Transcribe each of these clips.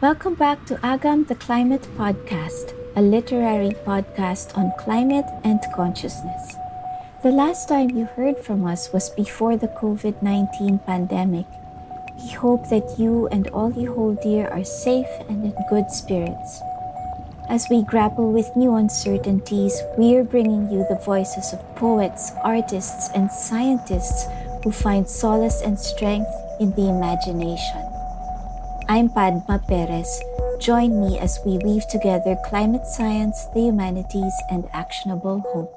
Welcome back to Agam the Climate Podcast, a literary podcast on climate and consciousness. The last time you heard from us was before the COVID 19 pandemic. We hope that you and all you hold dear are safe and in good spirits. As we grapple with new uncertainties, we are bringing you the voices of poets, artists, and scientists who find solace and strength in the imagination. I'm Padma Perez. Join me as we weave together climate science, the humanities, and actionable hope.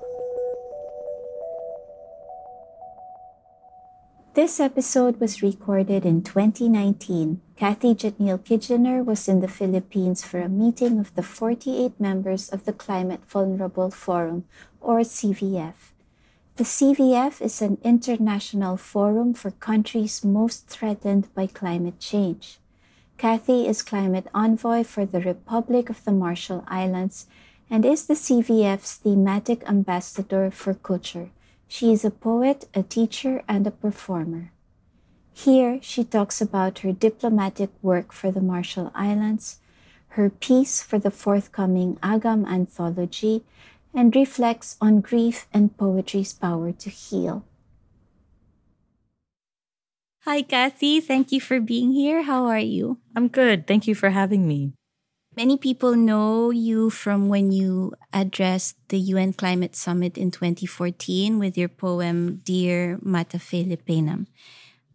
This episode was recorded in 2019. Kathy Jetñil-Kijiner was in the Philippines for a meeting of the 48 members of the Climate Vulnerable Forum, or CVF. The CVF is an international forum for countries most threatened by climate change. Kathy is climate envoy for the Republic of the Marshall Islands and is the CVF's thematic ambassador for culture. She is a poet, a teacher, and a performer. Here, she talks about her diplomatic work for the Marshall Islands, her piece for the forthcoming Agam anthology, and reflects on grief and poetry's power to heal. Hi, Kathy. Thank you for being here. How are you? I'm good. Thank you for having me. Many people know you from when you addressed the UN Climate Summit in 2014 with your poem, Dear Matafele Peinam.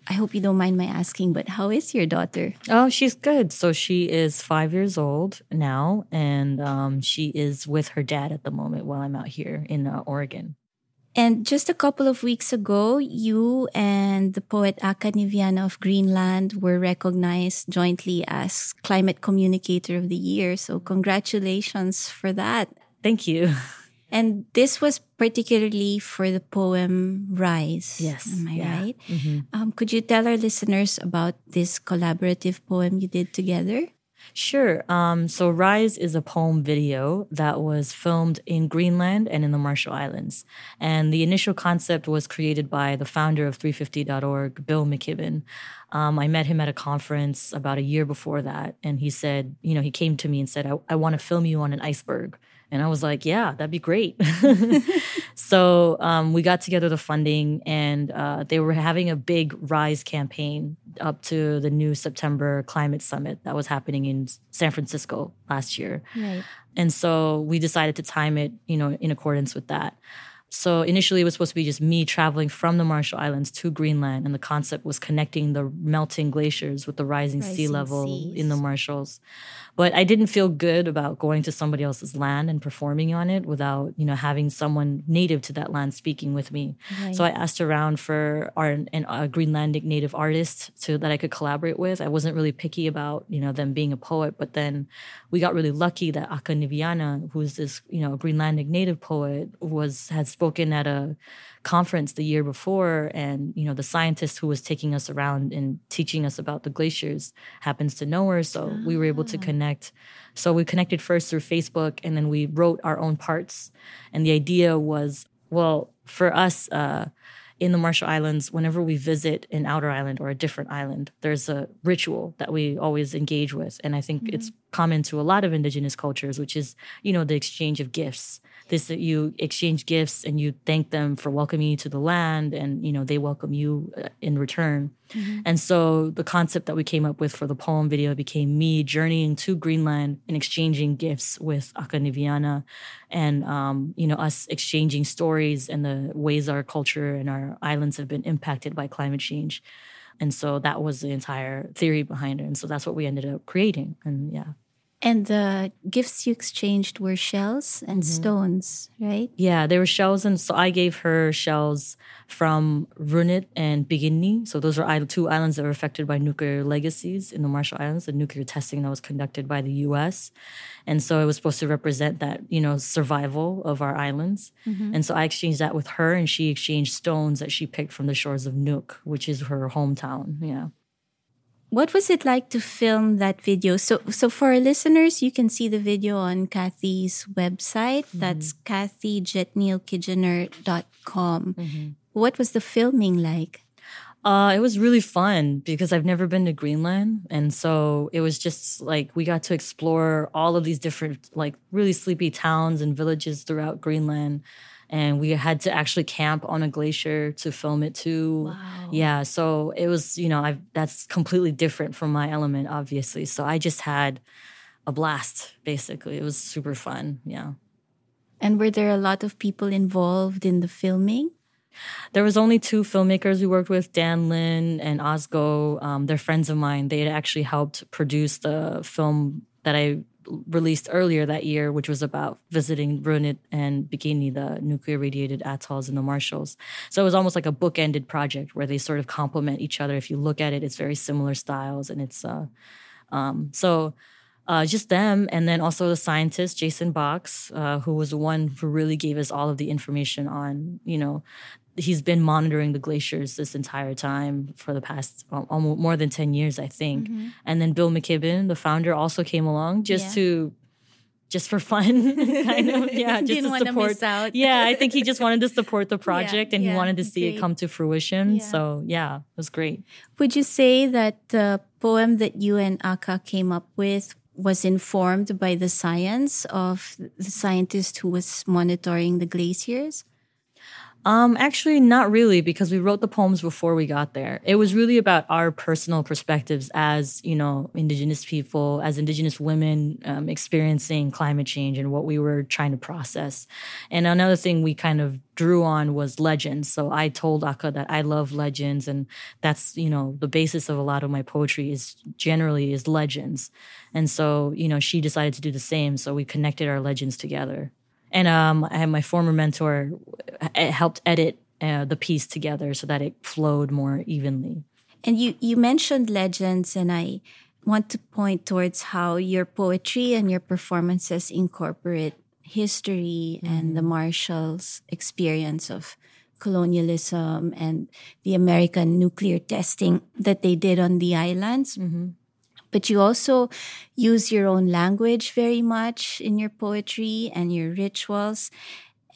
I hope you don't mind my asking, but how is your daughter? Oh, she's good. So she is five years old now, and um, she is with her dad at the moment while I'm out here in uh, Oregon. And just a couple of weeks ago, you and the poet Aka Niviana of Greenland were recognized jointly as Climate Communicator of the Year. So, congratulations for that. Thank you. And this was particularly for the poem Rise. Yes. Am I yeah. right? Mm-hmm. Um, could you tell our listeners about this collaborative poem you did together? Sure. Um, so Rise is a poem video that was filmed in Greenland and in the Marshall Islands. And the initial concept was created by the founder of 350.org, Bill McKibben. Um, I met him at a conference about a year before that. And he said, you know, he came to me and said, I, I want to film you on an iceberg. And I was like, yeah, that'd be great. so um, we got together the funding, and uh, they were having a big Rise campaign up to the new September climate summit that was happening in San Francisco last year. Right. And so we decided to time it, you know, in accordance with that. So initially, it was supposed to be just me traveling from the Marshall Islands to Greenland, and the concept was connecting the melting glaciers with the rising, Rising sea level seas. in the Marshalls. But I didn't feel good about going to somebody else's land and performing on it without, you know, having someone native to that land speaking with me. So I asked around for our, an, a Greenlandic native artist to that I could collaborate with. I wasn't really picky about, you know, them being a poet, but then we got really lucky that Aka Niviana, who's this, you know, Greenlandic native poet, was had spoken at a conference the year before and you know the scientist who was taking us around and teaching us about the glaciers happens to know her so we were able to connect so we connected first through facebook and then we wrote our own parts and the idea was well for us uh, in the Marshall Islands, whenever we visit an outer island or a different island, there's a ritual that we always engage with. And I think it's common to a lot of indigenous cultures, which is, you know, the exchange of gifts. This that you exchange gifts and you thank them for welcoming you to the land, and you know they welcome you uh, in return. And so the concept that we came up with for the poem video became me journeying to Greenland and exchanging gifts with Aka Niviana, and um, you know us exchanging stories and the ways our culture and our islands have been impacted by climate change. And so that was the entire theory behind it. And so that's what we ended up creating. And yeah. And the gifts you exchanged were shells and Mm-hmm. stones, right? Yeah, there were shells, and so I gave her shells from Runit and Bikini. So those are two islands that were affected by nuclear legacies in the Marshall Islands, the nuclear testing that was conducted by the U.S. And so it was supposed to represent that, you know, survival of our islands. And so I exchanged that with her, and she exchanged stones that she picked from the shores of Nuuk, which is her hometown. Yeah. What was it like to film that video? So, so for our listeners, you can see the video on Kathy's website. That's kathyjetnilkijiner.com. What was the filming like? Uh, it was really fun because I've never been to Greenland. And so it was just like we got to explore all of these different, like really sleepy towns and villages throughout Greenland. And we had to actually camp on a glacier to film it too. Wow. Yeah. So it was, you know, i that's completely different from my element, obviously. So I just had a blast, basically. It was super fun. Yeah. And were there a lot of people involved in the filming? There was only two filmmakers we worked with, Dan Lin and Osgo. Um, they're friends of mine. They had actually helped produce the film that I released earlier that year, which was about visiting Runit and Bikini, the nuclear radiated atolls in the Marshalls. So it was almost like a bookended project where they sort of complement each other. If you look at it, it's very similar styles, and it's uh, um, so uh, just them, and then also the scientist Jason Box, uh, who was the one who really gave us all of the information on, you know, he's been monitoring the glaciers this entire time for the past almost more than 10 years i think mm-hmm. and then bill mckibben the founder also came along just yeah. to just for fun kind of yeah just to support to yeah i think he just wanted to support the project yeah, and yeah, he wanted to see great. it come to fruition so yeah it was great would you say that the poem that you and aka came up with was informed by the science of the scientist who was monitoring the glaciers? Um, actually, not really, because we wrote the poems before we got there. It was really about our personal perspectives as, you know, Indigenous people, as Indigenous women um, experiencing climate change and what we were trying to process. And another thing we kind of drew on was legends. So I told Aka that I love legends, and that's, you know, the basis of a lot of my poetry is generally is legends. And so, you know, she decided to do the same. So we connected our legends together and um, I had my former mentor helped edit uh, the piece together so that it flowed more evenly. And you you mentioned legends, and I want to point towards how your poetry and your performances incorporate history mm-hmm. and the Marshalls' experience of colonialism and the American nuclear testing that they did on the islands. Mm-hmm but you also use your own language very much in your poetry and your rituals.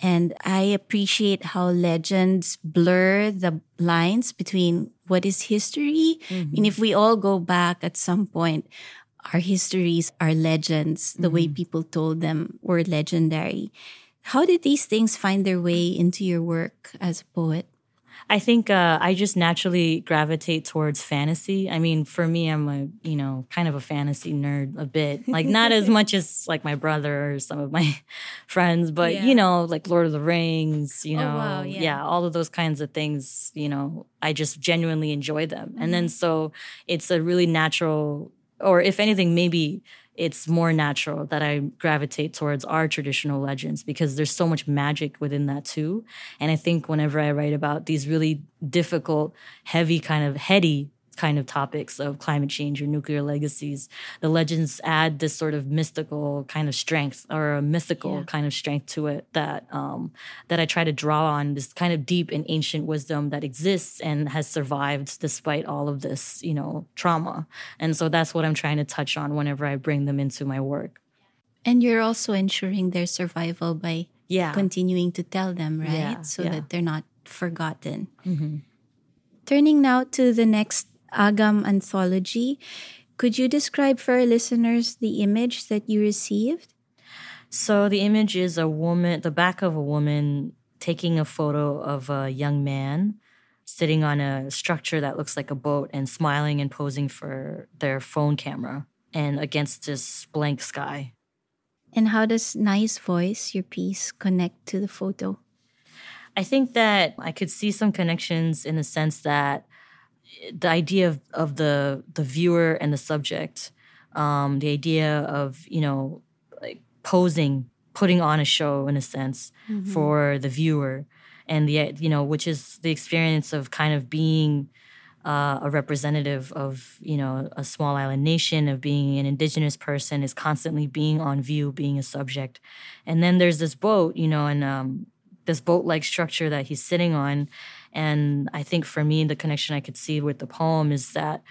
And I appreciate how legends blur the lines between what is history. Mm-hmm. And if we all go back at some point, our histories are legends, the mm-hmm. way people told them were legendary. How did these things find their way into your work as a poet? I think uh, I just naturally gravitate towards fantasy. I mean, for me, I'm a you know kind of a fantasy nerd a bit, like not as much as like my brother or some of my friends, but yeah. you know, like Lord of the Rings, you know, oh, wow, yeah. yeah. all of those kinds of things. You know, I just genuinely enjoy them, mm-hmm. and then mm-hmm. so it's a really natural, or if anything, maybe it's more natural that I gravitate towards our traditional legends because there's so much magic within that too. And I think whenever I write about these really difficult, heavy, kind of heady kind of topics of climate change or nuclear legacies. The legends add this sort of mystical kind of strength or a mythical yeah. kind of strength to it that um, that I try to draw on this kind of deep and ancient wisdom that exists and has survived despite all of this, you know, trauma. And so that's what I'm trying to touch on whenever I bring them into my work. And you're also ensuring their survival by yeah. continuing to tell them, right? Yeah, so that they're not forgotten. Mm-hmm. Turning now to the next Agam anthology. Could you describe for our listeners the image that you received? So the image is a woman, the back of a woman taking a photo of a young man sitting on a structure that looks like a boat and smiling and posing for their phone camera and against this blank sky. And how does Nice Voice, your piece, connect to the photo? I think that I could see some connections in the sense that the idea of, of the the viewer and the subject, um, the idea of you know like posing, putting on a show in a sense mm-hmm. for the viewer, and the you know which is the experience of kind of being uh, a representative of you know a small island nation of being an indigenous person is constantly being on view being a subject. And then there's this boat you know and um, this boat like structure that he's sitting on and I think for me, the connection I could see with the poem is that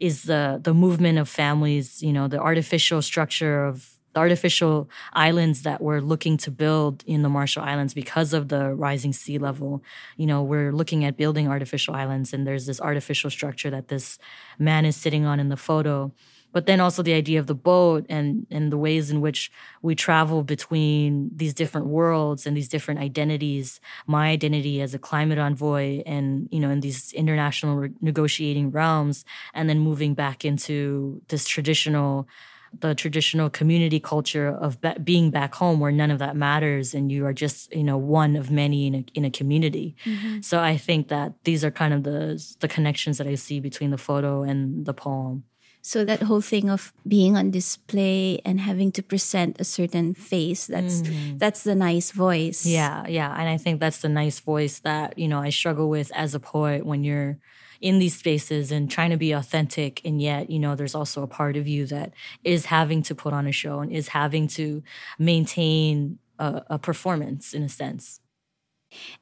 is the the movement of families, you know, the artificial structure of the artificial islands that we're looking to build in the Marshall Islands because of the rising sea level. You know, we're looking at building artificial islands, and there's this artificial structure that this man is sitting on in the photo but then also the idea of the boat and and the ways in which we travel between these different worlds and these different identities my identity as a climate envoy and you know in these international re- negotiating realms and then moving back into this traditional the traditional community culture of be- being back home where none of that matters and you are just you know one of many in a, in a community mm-hmm. so i think that these are kind of the the connections that i see between the photo and the poem so that whole thing of being on display and having to present a certain face that's mm. that's the nice voice yeah yeah and i think that's the nice voice that you know i struggle with as a poet when you're in these spaces and trying to be authentic and yet you know there's also a part of you that is having to put on a show and is having to maintain a, a performance in a sense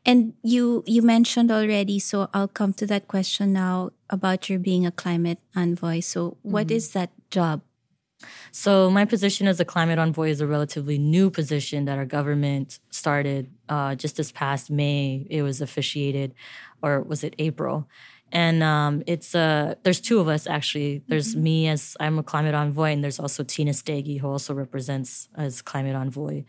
and you you mentioned already, so I'll come to that question now about your being a climate envoy. So, what mm-hmm. is that job? So, my position as a climate envoy is a relatively new position that our government started uh, just this past May. It was officiated, or was it April? And um, it's uh, there's two of us actually. There's mm-hmm. me as I'm a climate envoy, and there's also Tina Stege who also represents as climate envoy.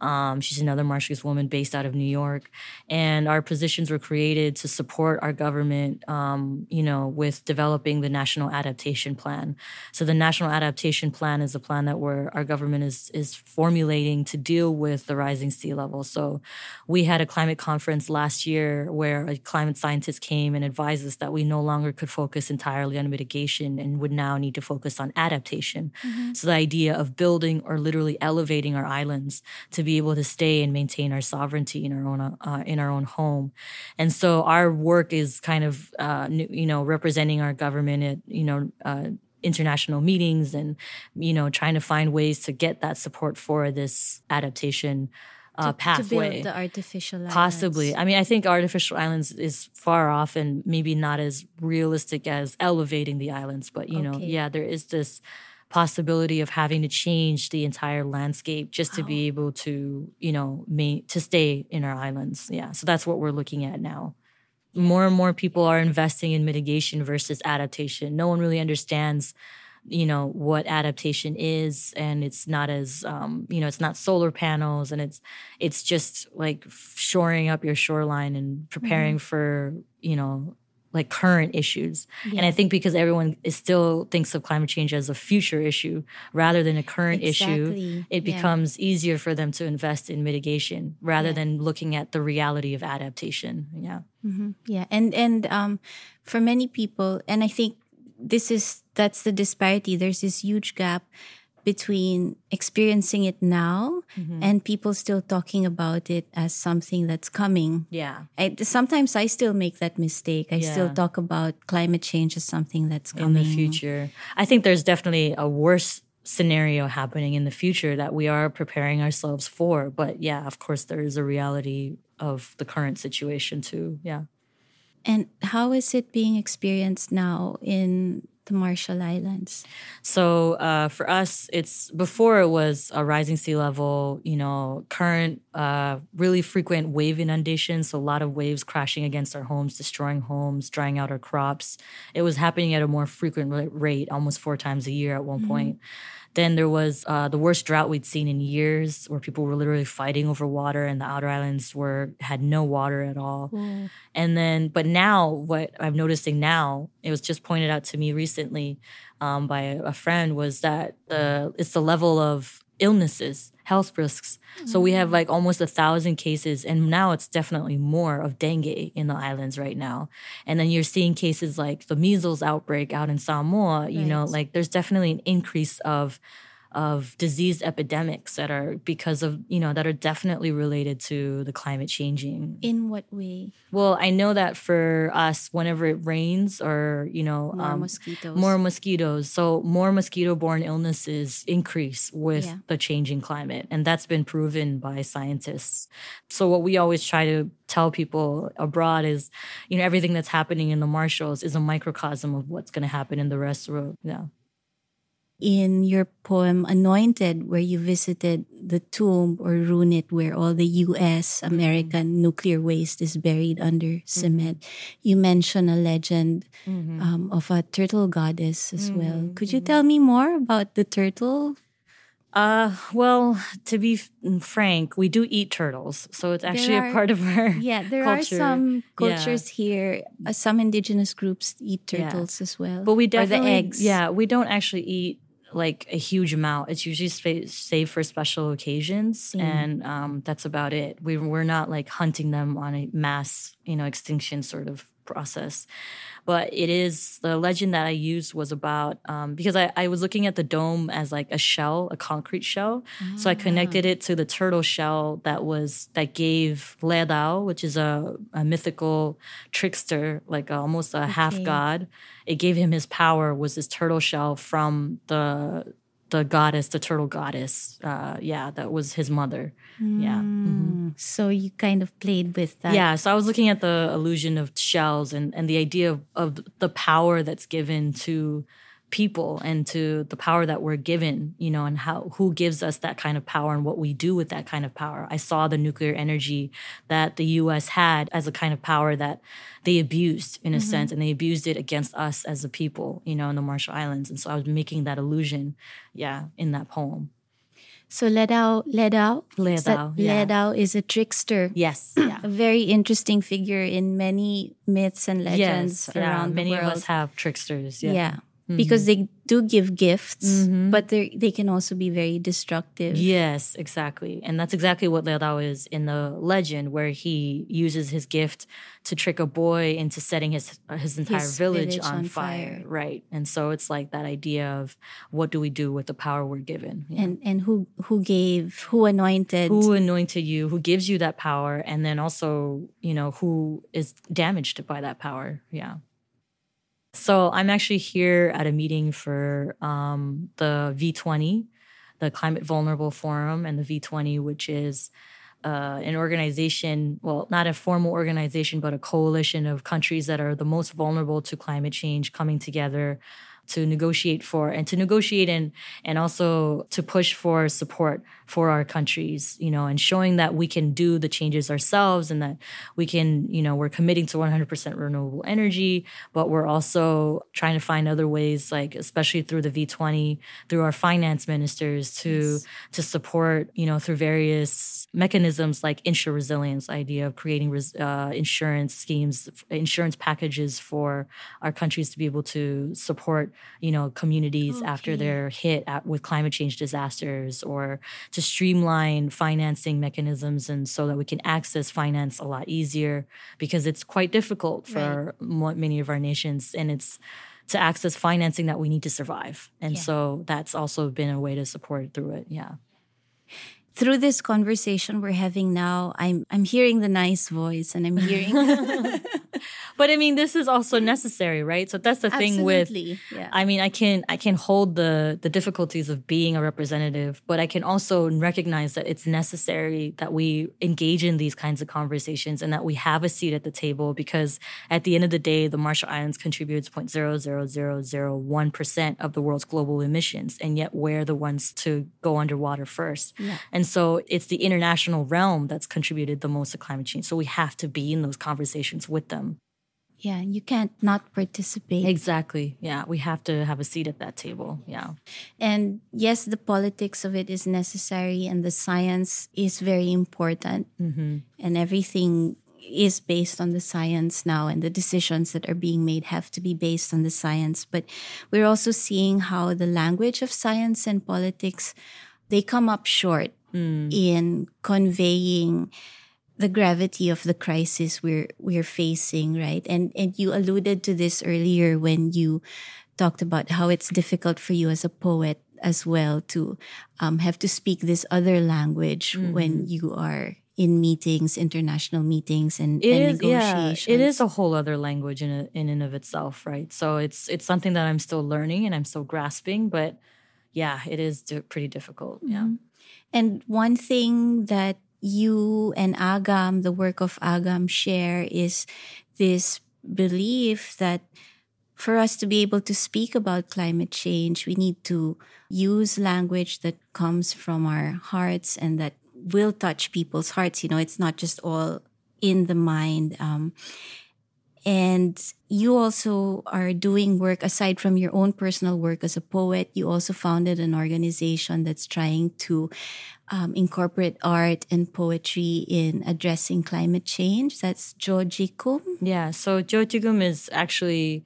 Um, she's another Marshallese woman based out of New York. And our positions were created to support our government, um, you know, with developing the National Adaptation Plan. So the National Adaptation Plan is a plan that where our government is, is formulating to deal with the rising sea level. So we had a climate conference last year where a climate scientist came and advised us that we no longer could focus entirely on mitigation and would now need to focus on adaptation. Mm-hmm. So the idea of building or literally elevating our islands to be able to stay and maintain our sovereignty in our own uh, in our own home. And so our work is kind of uh, you know representing our government at you know uh, international meetings and you know trying to find ways to get that support for this adaptation uh, to, pathway. To build the artificial islands. Possibly. I mean, I think artificial islands is far off and maybe not as realistic as elevating the islands. But, you okay. know, yeah, there is this possibility of having to change the entire landscape just to be able to, you know, ma- to stay in our islands. Yeah. So that's what we're looking at now. More and more people are investing in mitigation versus adaptation. No one really understands you know what adaptation is and it's not as um, you know it's not solar panels and it's it's just like shoring up your shoreline and preparing mm-hmm. for you know like current issues. Yeah. And I think because everyone is still thinks of climate change as a future issue rather than a current exactly. issue, it yeah. becomes easier for them to invest in mitigation rather yeah. than looking at the reality of adaptation. Yeah. Mm-hmm. Yeah. And and um for many people and I think this is that's the disparity. There's this huge gap between experiencing it now mm-hmm. and people still talking about it as something that's coming. Yeah. I, sometimes I still make that mistake. I yeah. still talk about climate change as something that's coming. In the future. I think there's definitely a worse scenario happening in the future that we are preparing ourselves for. But yeah, of course, there is a reality of the current situation too. Yeah. And how is it being experienced now in the Marshall Islands? So uh, for us, it's before it was a rising sea level, you know, current, uh, really frequent wave inundations. So a lot of waves crashing against our homes, destroying homes, drying out our crops. It was happening at a more frequent rate, almost four times a year at one mm-hmm. point. Then there was uh, the worst drought we'd seen in years, where people were literally fighting over water, and the outer islands were had no water at all. Mm. And then, but now, what I'm noticing now, it was just pointed out to me recently um, by a friend, was that the it's the level of illnesses, health risks. Mm-hmm. So we have mm. like almost a thousand cases, and now it's definitely more of dengue in the islands right now. And then you're seeing cases like the measles outbreak out in Samoa. You right. know, like there's definitely an increase of of disease epidemics that are because of you know that are definitely related to the climate changing. In what way? Well i know that for us whenever it rains or you know more um, mosquitoes. more mosquitoes. So more mosquito borne illnesses increase with yeah. the changing climate and that's been proven by scientists. So what we always try to tell people abroad is you know everything that's happening in the marshalls is a microcosm of what's going to happen in the rest of the yeah in your poem Anointed, where you visited the tomb or runit where all the US mm-hmm. American mm-hmm. nuclear waste is buried under mm-hmm. cement, you mention a legend mm-hmm. um, of a turtle goddess as well. Mm-hmm. Could you tell me more about the turtle uh, well, to be f- mm, frank, we do eat turtles, so it's actually are, a part of our yeah. There culture. are some cultures yeah. here. Uh, some indigenous groups eat turtles yeah. as well, but we definitely or the eggs. Yeah, we don't actually eat like a huge amount. It's usually sp- saved for special occasions, mm. and um, that's about it. We we're not like hunting them on a mass, you know, extinction sort of process. But it is the legend that I used was about um, because I, I was looking at the dome as like a shell, a concrete shell. So I ah. connected it to the turtle shell that was that gave Letao, which is a, a mythical trickster, like a, almost a okay. half god. It gave him his power was this turtle shell from the the goddess, the turtle goddess. Uh, yeah, that was his mother. Mm. Yeah. Mm-hmm. So you kind of played with that. Yeah. So I was looking at the illusion of shells and, and the idea of, of the power that's given to people and to the power that we're given, you know, and how who gives us that kind of power and what we do with that kind of power. I saw the nuclear energy that the US had as a kind of power that they abused in a mm-hmm. sense and they abused it against us as a people, you know, in the Marshall Islands. And so I was making that illusion, yeah, in that poem. So Letao, Letao, Letao, yeah. Letao is a trickster. Yes, yeah. a very interesting figure in many myths and legends yes, around yeah. Many the world. of us have tricksters. Yeah. yeah mm-hmm. because they do give gifts, mm-hmm. but they they can also be very destructive. Yes, exactly, and that's exactly what Letao is in the legend, where he uses his gift to trick a boy into setting his his entire his village, village, on, on fire. fire. Right, and so it's like that idea of what do we do with the power we're given, yeah. and and who who gave who anointed who anointed you, who gives you that power, and then also you know who is damaged by that power. Yeah. So I'm actually here at a meeting for um, the V20, the Climate Vulnerable Forum, and the V20, which is uh, an organization, well, not a formal organization, but a coalition of countries that are the most vulnerable to climate change coming together to negotiate for and to negotiate and and also to push for support for our countries you know and showing that we can do the changes ourselves and that we can you know we're committing to 100% renewable energy but we're also trying to find other ways like especially through the V20 through our finance ministers to yes. to support you know through various mechanisms like InsuResilience idea of creating res, uh, insurance schemes insurance packages for our countries to be able to support you know communities okay. after they're hit at, with climate change disasters or to streamline financing mechanisms and so that we can access finance a lot easier because it's quite difficult for right. many of our nations and it's to access financing that we need to survive and yeah. so that's also been a way to support through it yeah through this conversation we're having now, I'm I'm hearing the nice voice and I'm hearing But I mean this is also necessary, right? So that's the thing with yeah. I mean I can I can hold the the difficulties of being a representative, but I can also recognize that it's necessary that we engage in these kinds of conversations and that we have a seat at the table because at the end of the day the Marshall Islands contributes 0.00001% of the world's global emissions and yet we're the ones to go underwater first. Yeah. And so it's the international realm that's contributed the most to climate change. So we have to be in those conversations with them. Yeah, you can't not participate. Exactly. Yeah, we have to have a seat at that table. Yeah. And yes, the politics of it is necessary and the science is very important. Mm-hmm. And everything is based on the science now, and the decisions that are being made have to be based on the science. But we're also seeing how the language of science and politics they come up short mm. in conveying the gravity of the crisis we're we're facing, right? And and you alluded to this earlier when you talked about how it's difficult for you as a poet as well to um, have to speak this other language mm-hmm. when you are in meetings, international meetings, and, it and is, negotiations. Yeah, it is a whole other language in a, in and of itself, right? So it's it's something that I'm still learning and I'm still grasping, but yeah, it is pretty difficult. Yeah. Mm-hmm. And one thing that you and Agam, the work of Agam, share is this belief that for us to be able to speak about climate change, we need to use language that comes from our hearts and that will touch people's hearts. You know, it's not just all in the mind. Um, and you also are doing work aside from your own personal work as a poet. You also founded an organization that's trying to um, incorporate art and poetry in addressing climate change. That's Jo-Jikum. Yeah. So Jo-Jikum is actually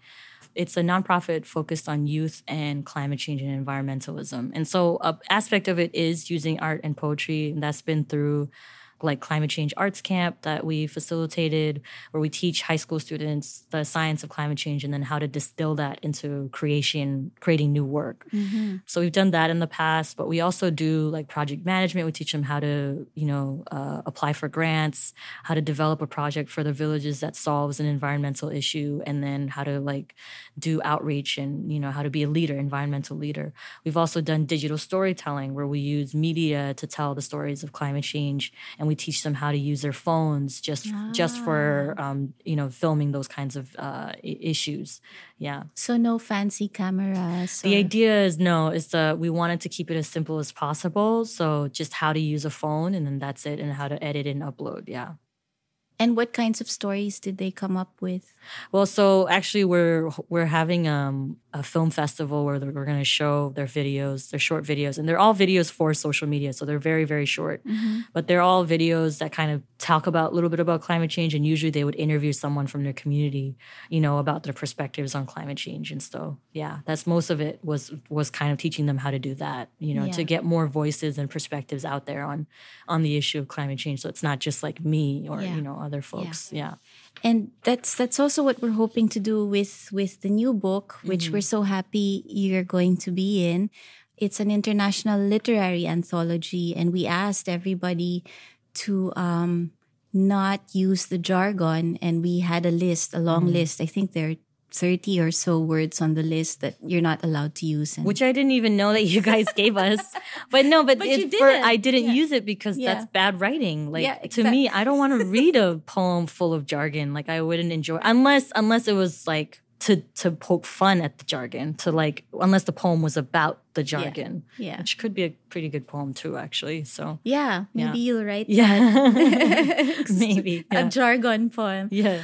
it's a nonprofit focused on youth and climate change and environmentalism. And so, an aspect of it is using art and poetry, and that's been through like climate change arts camp that we facilitated where we teach high school students the science of climate change and then how to distill that into creation creating new work. Mm-hmm. so we've done that in the past but we also do like project management. We teach them how to you know uh, apply for grants how to develop a project for the villages that solves an environmental issue and then how to like do outreach and you know how to be a leader environmental leader. We've also done digital storytelling where we use media to tell the stories of climate change and we teach them how to use their phones just ah. just for ah. um, you know filming those kinds of uh, issues. Yeah. So no fancy cameras. The idea is no, is that we wanted to keep it as simple as possible. So just how to use a phone, and then that's it, and how to edit and upload. Yeah. And what kinds of stories did they come up with? Well, so actually, we're we're having um, a film festival where we're going to show their videos, their short videos, and they're all videos for social media, so they're very very short. Mm-hmm. But they're all videos that kind of talk about a little bit about climate change, and usually they would interview someone from their community, you know, about their perspectives on climate change. And so, yeah, that's most of it was was kind of teaching them how to do that, you know, yeah. to get more voices and perspectives out there on on the issue of climate change. So it's not just like me or yeah. you know other folks. yeah. yeah and that's that's also what we're hoping to do with with the new book which mm-hmm. we're so happy you're going to be in it's an international literary anthology and we asked everybody to um, not use the jargon and we had a list a long mm-hmm. list i think there are 30 or so words on the list that you're not allowed to use. And Which I didn't even know that you guys gave us. But no, but, but it, for, I didn't yeah. use it because yeah. that's bad writing. Like yeah, exactly. to me, I don't want to read a poem full of jargon. Like I wouldn't enjoy unless unless it was like to to poke fun at the jargon, to like unless the poem was about the jargon. Yeah. Which could be a pretty good poem too, actually. So Yeah. Maybe you'll write Yeah. maybe. A jargon poem. Yeah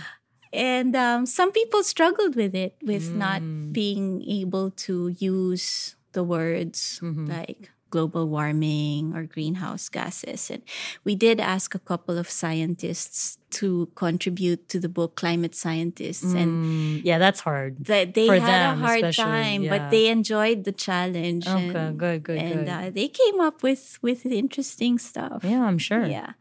and um, some people struggled with it with mm. not being able to use the words mm-hmm. like global warming or greenhouse gases and we did ask a couple of scientists to contribute to the book climate scientists mm. and yeah that's hard they, they had them, a hard time yeah. but they enjoyed the challenge okay and, good good and good. Uh, they came up with with interesting stuff yeah i'm sure yeah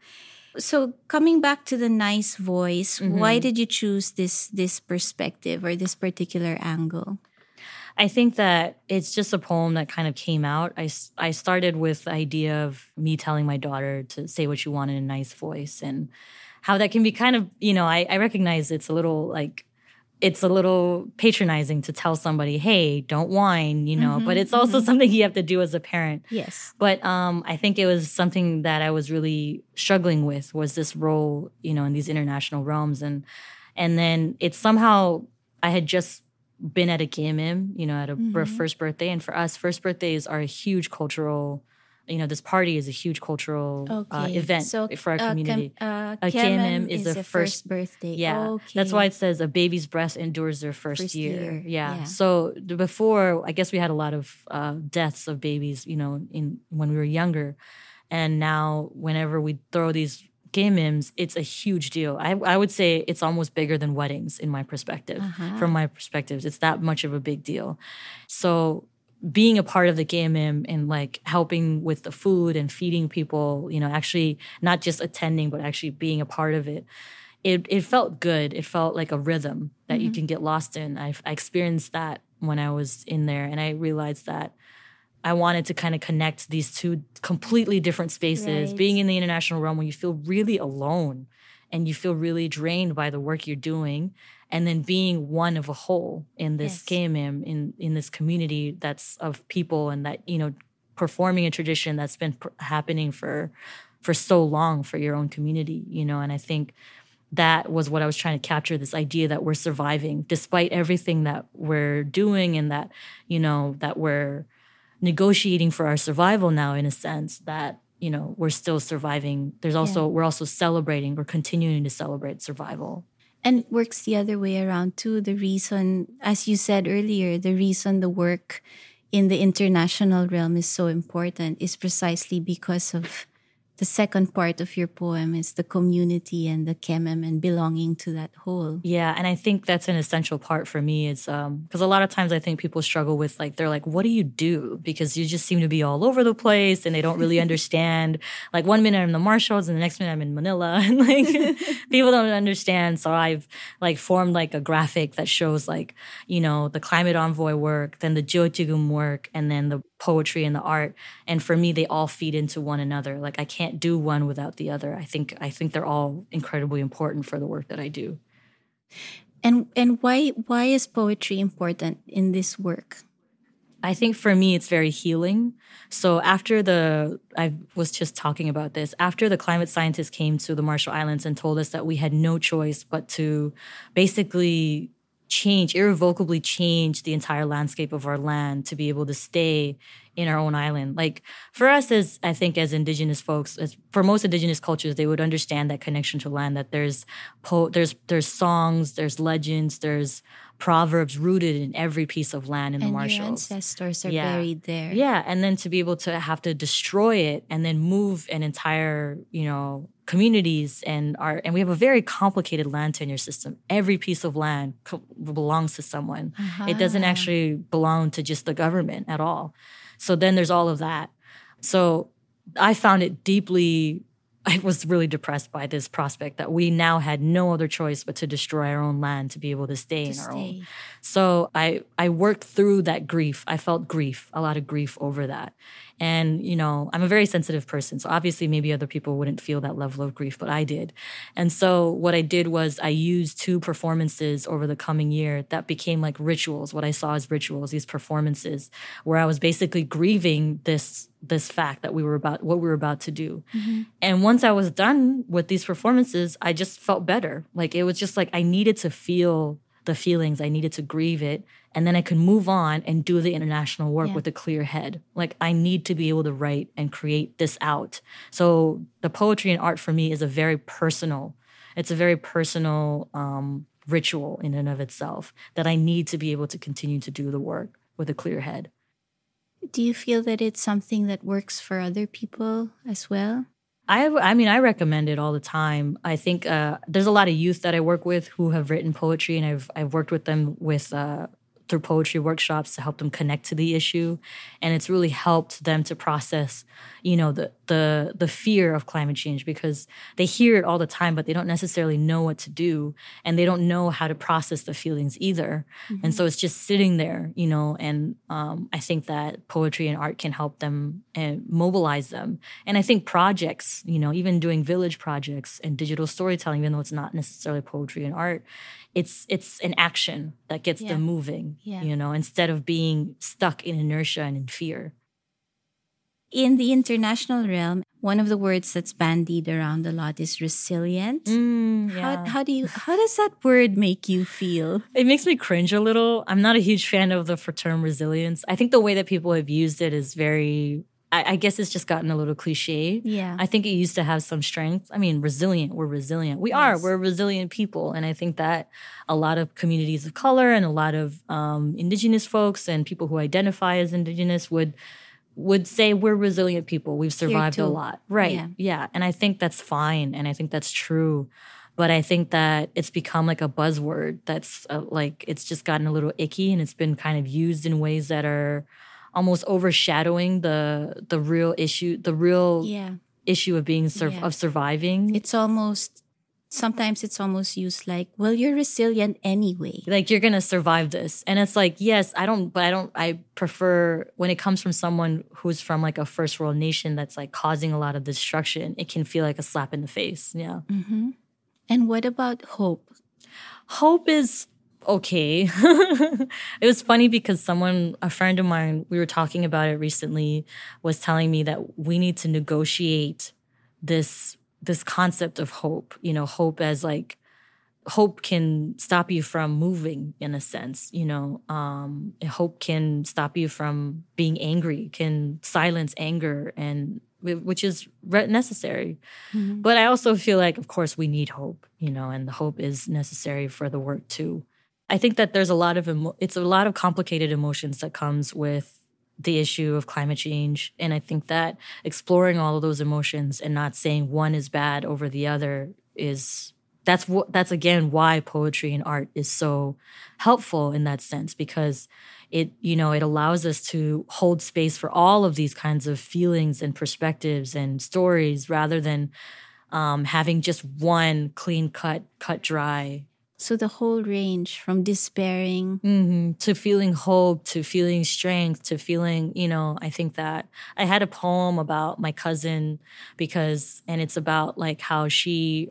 so coming back to the nice voice, mm-hmm. why did you choose this this perspective or this particular angle? I think that it's just a poem that kind of came out. I, I started with the idea of me telling my daughter to say what you want in a nice voice and how that can be kind of, you know, I, I recognize it's a little like it's a little patronizing to tell somebody, "Hey, don't whine," you know. Mm-hmm, but it's also mm-hmm. something you have to do as a parent. Yes. But um, I think it was something that I was really struggling with was this role, you know, in these international realms, and and then it's somehow I had just been at a kemem, you know, at a mm-hmm. first birthday, and for us, first birthdays are a huge cultural you know, this party is a huge cultural uh, okay. uh, event so, for our uh, community. Uh, a kemem is, is the first, birthday. Yeah, okay. that's why it says a baby's breast endures their first, first year. year. Yeah. yeah. So before, I guess we had a lot of uh, deaths of babies, you know, in when we were younger, and now whenever we throw these kemems, it's a huge deal. I, I would say it's almost bigger than weddings in my perspective. Uh-huh. From my perspectives, it's that much of a big deal. So being a part of the kemem and like helping with the food and feeding people, you know, actually not just attending, but actually being a part of it, it, it felt good. It felt like a rhythm that mm-hmm. you can get lost in. I, I experienced that when I was in there and I realized that I wanted to kind of connect these two completely different spaces. Right. Being in the international realm when you feel really alone and you feel really drained by the work you're doing and then being one of a whole in this yes. kemem in in this community that's of people and that you know performing a tradition that's been pr- happening for for so long for your own community you know and I think that was what I was trying to capture this idea that we're surviving despite everything that we're doing and that, you know, that we're negotiating for our survival now in a sense that, you know, we're still surviving. There's also, yeah. we're also celebrating, we're continuing to celebrate survival. And works the other way around too. The reason, as you said earlier, the reason the work in the international realm is so important is precisely because of the second part of your poem is the community and the kemem and belonging to that whole. Yeah, and I think that's an essential part for me. Is um because a lot of times I think people struggle with like they're like, what do you do? Because you just seem to be all over the place and they don't really understand. Like one minute I'm in the Marshalls and the next minute I'm in Manila, and like people don't understand. So I've like formed like a graphic that shows like you know the climate envoy work, then the Jo-Jikum work, and then the poetry and the art and for me they all feed into one another. Like i can't do one without the other. I think i think they're all incredibly important for the work that i do. And and why why is poetry important in this work? I think for me, it's very healing. So after the, I was just talking about this, after the climate scientists came to the Marshall Islands and told us that we had no choice but to basically change, irrevocably change the entire landscape of our land to be able to stay in our own island. Like for us as I think as indigenous folks, as for most indigenous cultures, they would understand that connection to land, that there's po- there's there's songs, there's legends, there's proverbs rooted in every piece of land in and the Marshalls. Your ancestors are yeah. buried there. Yeah. And then to be able to have to destroy it and then move an entire, you know, communities and our and we have a very complicated land tenure system every piece of land co- belongs to someone uh-huh. it doesn't actually belong to just the government at all so then there's all of that so i found it deeply I was really depressed by this prospect that we now had no other choice but to destroy our own land to be able to stay to in our stay. own. So I I worked through that grief. I felt grief, a lot of grief over that. And, you know, I'm a very sensitive person. So obviously, maybe other people wouldn't feel that level of grief, but I did. And so what I did was I used two performances over the coming year that became like rituals, what I saw as rituals, these performances, where I was basically grieving this this fact that we were about what we were about to do. Mm-hmm. And once I was done with these performances, I just felt better. Like it was just like I needed to feel the feelings, I needed to grieve it and then I can move on and do the international work yeah. with a clear head. Like I need to be able to write and create this out. So the poetry and art for me is a very personal. It's a very personal um, ritual in and of itself that I need to be able to continue to do the work with a clear head. Do you feel that it's something that works for other people as well? I, I mean, I recommend it all the time. I think uh, there's a lot of youth that I work with who have written poetry, and I've I've worked with them with uh, through poetry workshops to help them connect to the issue. And it's really helped them to process you know the the the fear of climate change because they hear it all the time but they don't necessarily know what to do and they don't know how to process the feelings either mm-hmm. and so it's just sitting there you know and um, i think that poetry and art can help them and mobilize them and i think projects you know even doing village projects and digital storytelling even though it's not necessarily poetry and art it's it's an action that gets yeah. them moving yeah. you know instead of being stuck in inertia and in fear in the international realm one of the words that's bandied around a lot is resilient mm, yeah. how, how do you how does that word make you feel it makes me cringe a little i'm not a huge fan of the term resilience i think the way that people have used it is very I, I, guess it's just gotten a little cliche. Yeah. I think it used to have some strength. I mean, resilient. We're resilient. We yes. are. We're resilient people. And I think that a lot of communities of color and a lot of um, indigenous folks and people who identify as indigenous would would say we're resilient people. We've survived a lot. Right. Yeah. yeah. And I think that's fine. And I think that's true. But I think that it's become like a buzzword that's uh, like, it's just gotten a little icky and it's been kind of used in ways that are almost overshadowing the the real issue, the real yeah. issue of being sur- yeah. of surviving. It's almost sometimes it's almost used like, well, you're resilient anyway. Like you're gonna survive this. And it's like, yes, I don't but I don't I prefer when it comes from someone who's from like a first world nation that's like causing a lot of destruction, it can feel like a slap in the face. Yeah. Mm-hmm. And what about hope? Hope is okay. it was funny because someone, a friend of mine, we were talking about it recently, was telling me that we need to negotiate this this concept of hope, you know, hope as like hope can stop you from moving in a sense you know um, hope can stop you from being angry can silence anger and which is necessary mm-hmm. but i also feel like of course we need hope you know and the hope is necessary for the work too i think that there's a lot of emo- it's a lot of complicated emotions that comes with the issue of climate change. And i think that exploring all of those emotions and not saying one is bad over the other is that's what that's again why poetry and art is so helpful in that sense because it you know it allows us to hold space for all of these kinds of feelings and perspectives and stories rather than um, having just one clean cut cut dry so the whole range from despairing mm-hmm, to feeling hope to feeling strength to feeling you know i think that i had a poem about my cousin because and it's about like how she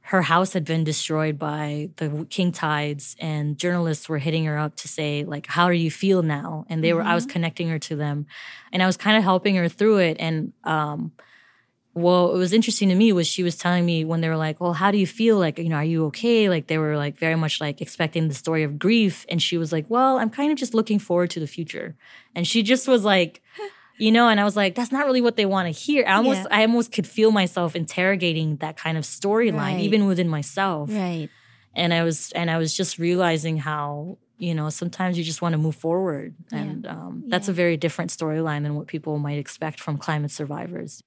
her house had been destroyed by the king tides and journalists were hitting her up to say like how do you feel now and they were mm-hmm. i was mm-hmm. connecting her to them and i was kind of helping her through it and um well it was interesting to me was she was telling me when they were like well how do you feel like you know are you okay like they were like very much like expecting the story of grief and she was like well i'm kind of just looking forward to the future and she just was like you know and i was like that's not really what they want to hear i almost yeah. i almost could feel myself interrogating that kind of storyline right. even within myself right and i was and i was just realizing how you know sometimes you just want to move forward and yeah. um, that's yeah. a very different storyline than what people might expect from climate survivors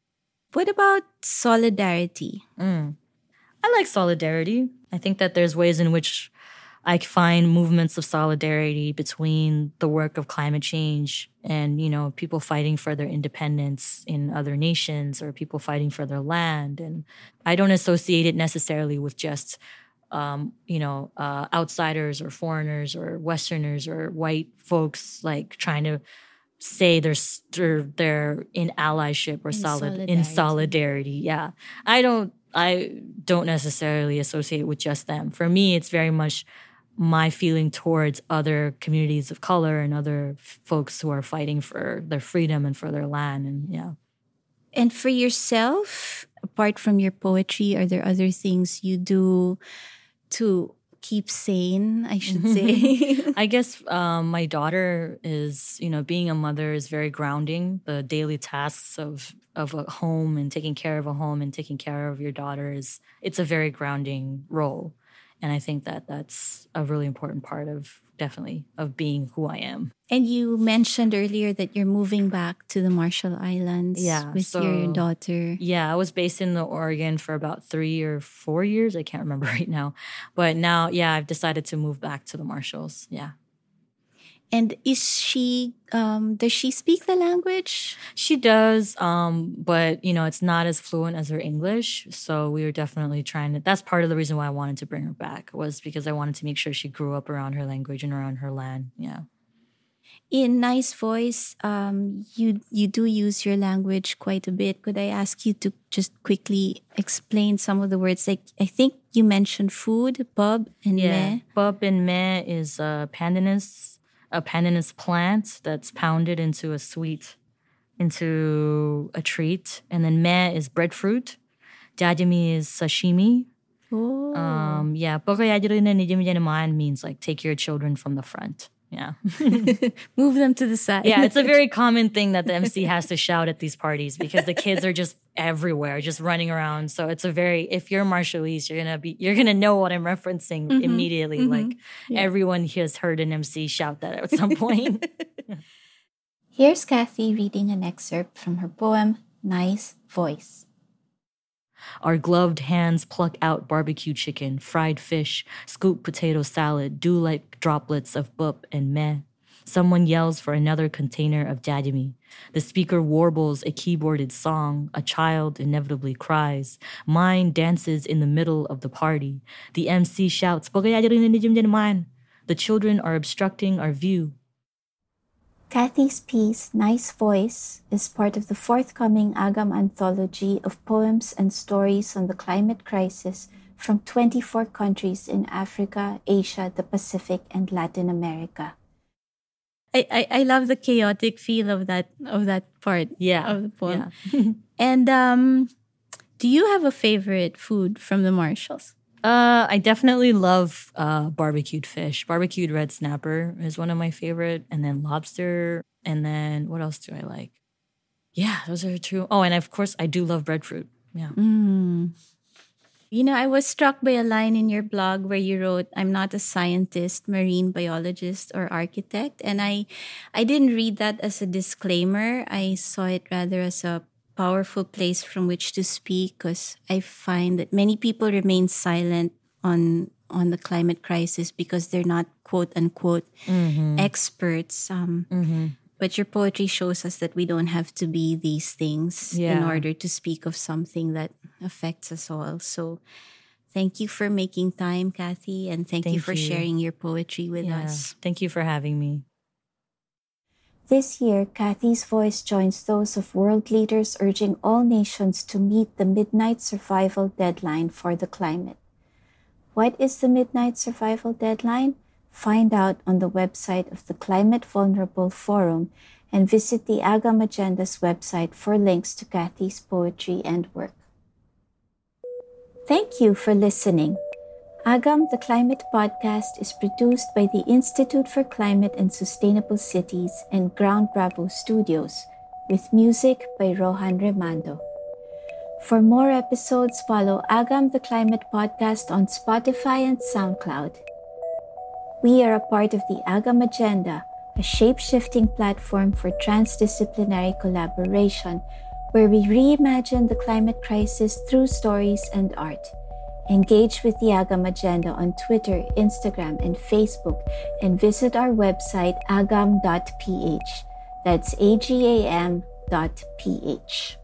what about solidarity mm. i like solidarity i think that there's ways in which I find movements of solidarity between the work of climate change and, you know, people fighting for their independence in other nations or people fighting for their land. And I don't associate it necessarily with just, um, you know, uh, outsiders or foreigners or Westerners or white folks like trying to say they're they're, in allyship or in solid solidarity. in solidarity. Yeah, I don't I don't necessarily associate with just them. For me, it's very much my feeling towards other communities of color and other f- folks who are fighting for their freedom and for their land and yeah and for yourself apart from your poetry are there other things you do to keep sane i should say. I guess um, my daughter is you know being a mother is very grounding. The daily tasks of of a home and taking care of a home and taking care of your daughter is it's a very grounding role. And i think that that's a really important part of definitely of being who i am. And you mentioned earlier that you're moving back to the marshall islands yeah, with so, your daughter. Yeah i was based in the oregon for about three or four years. I can't remember right now. But now yeah i've decided to move back to the marshalls. Yeah and is she um does she speak the language? She does, um, but you know, it's not as fluent as her English. So we were definitely trying to that's part of the reason why I wanted to bring her back was because I wanted to make sure she grew up around her language and around her land. Yeah. In nice voice, um, you you do use your language quite a bit. Could I ask you to just quickly explain some of the words? Like I think you mentioned food, bub and yeah. me. Bub and me is uh, pandanus a pandanus plant that's pounded into a sweet, into a treat. And then me is breadfruit. Jajami is sashimi. Oh. Um, yeah, means like take your children from the front. Yeah. Move them to the side. Yeah, it's a very common thing that the MC has to shout at these parties because the kids are just everywhere, just running around. So it's a very if you're Marshallese, you're gonna be you're gonna know what I'm referencing mm-hmm. immediately. Mm-hmm. Like yeah. everyone has heard an MC shout that at some point. Here's Kathy reading an excerpt from her poem, Nice Voice. Our gloved hands pluck out barbecue chicken, fried fish, scoop potato salad, dew like droplets of bup and meh. Someone yells for another container of jajami. The speaker warbles a keyboarded song. A child inevitably cries. Mine dances in the middle of the party. The MC shouts, The children are obstructing our view. Kathy's piece, Nice Voice, is part of the forthcoming Agam anthology of poems and stories on the climate crisis from 24 countries in Africa, Asia, the Pacific, and Latin America. I, I, I love the chaotic feel of that of that part yeah of the poem. Yeah. and um Do you have a favorite food from the Marshalls? Uh, I definitely love uh, barbecued fish. Barbecued red snapper is one of my favorite, and then lobster, and then what else do I like? Yeah, those are two. Oh, and of course, I do love breadfruit. Yeah. Mm. You know, I was struck by a line in your blog where you wrote, "I'm not a scientist, marine biologist, or architect," and I, I didn't read that as a disclaimer. I saw it rather as a powerful place from which to speak because I find that many people remain silent on on the climate crisis because they're not quote unquote mm-hmm. experts. Um, mm-hmm. But your poetry shows us that we don't have to be these things yeah. in order to speak of something that affects us all. So thank you for making time, Kathy, and thank, thank you for you. sharing your poetry with yeah. us. Thank you for having me. This year, Kathy's voice joins those of world leaders urging all nations to meet the midnight survival deadline for the climate. What is the midnight survival deadline? Find out on the website of the Climate Vulnerable Forum and visit the Agam Agenda's website for links to Kathy's poetry and work. Thank you for listening. Agam the Climate Podcast is produced by the Institute for Climate and Sustainable Cities and Ground Bravo Studios, with music by Rohan Remando. For more episodes, follow Agam the Climate Podcast on Spotify and SoundCloud. We are a part of the Agam Agenda, a shape shifting platform for transdisciplinary collaboration where we reimagine the climate crisis through stories and art. Engage with the Agam Agenda on Twitter, Instagram, and Facebook, and visit our website agam.ph. That's A G A ph.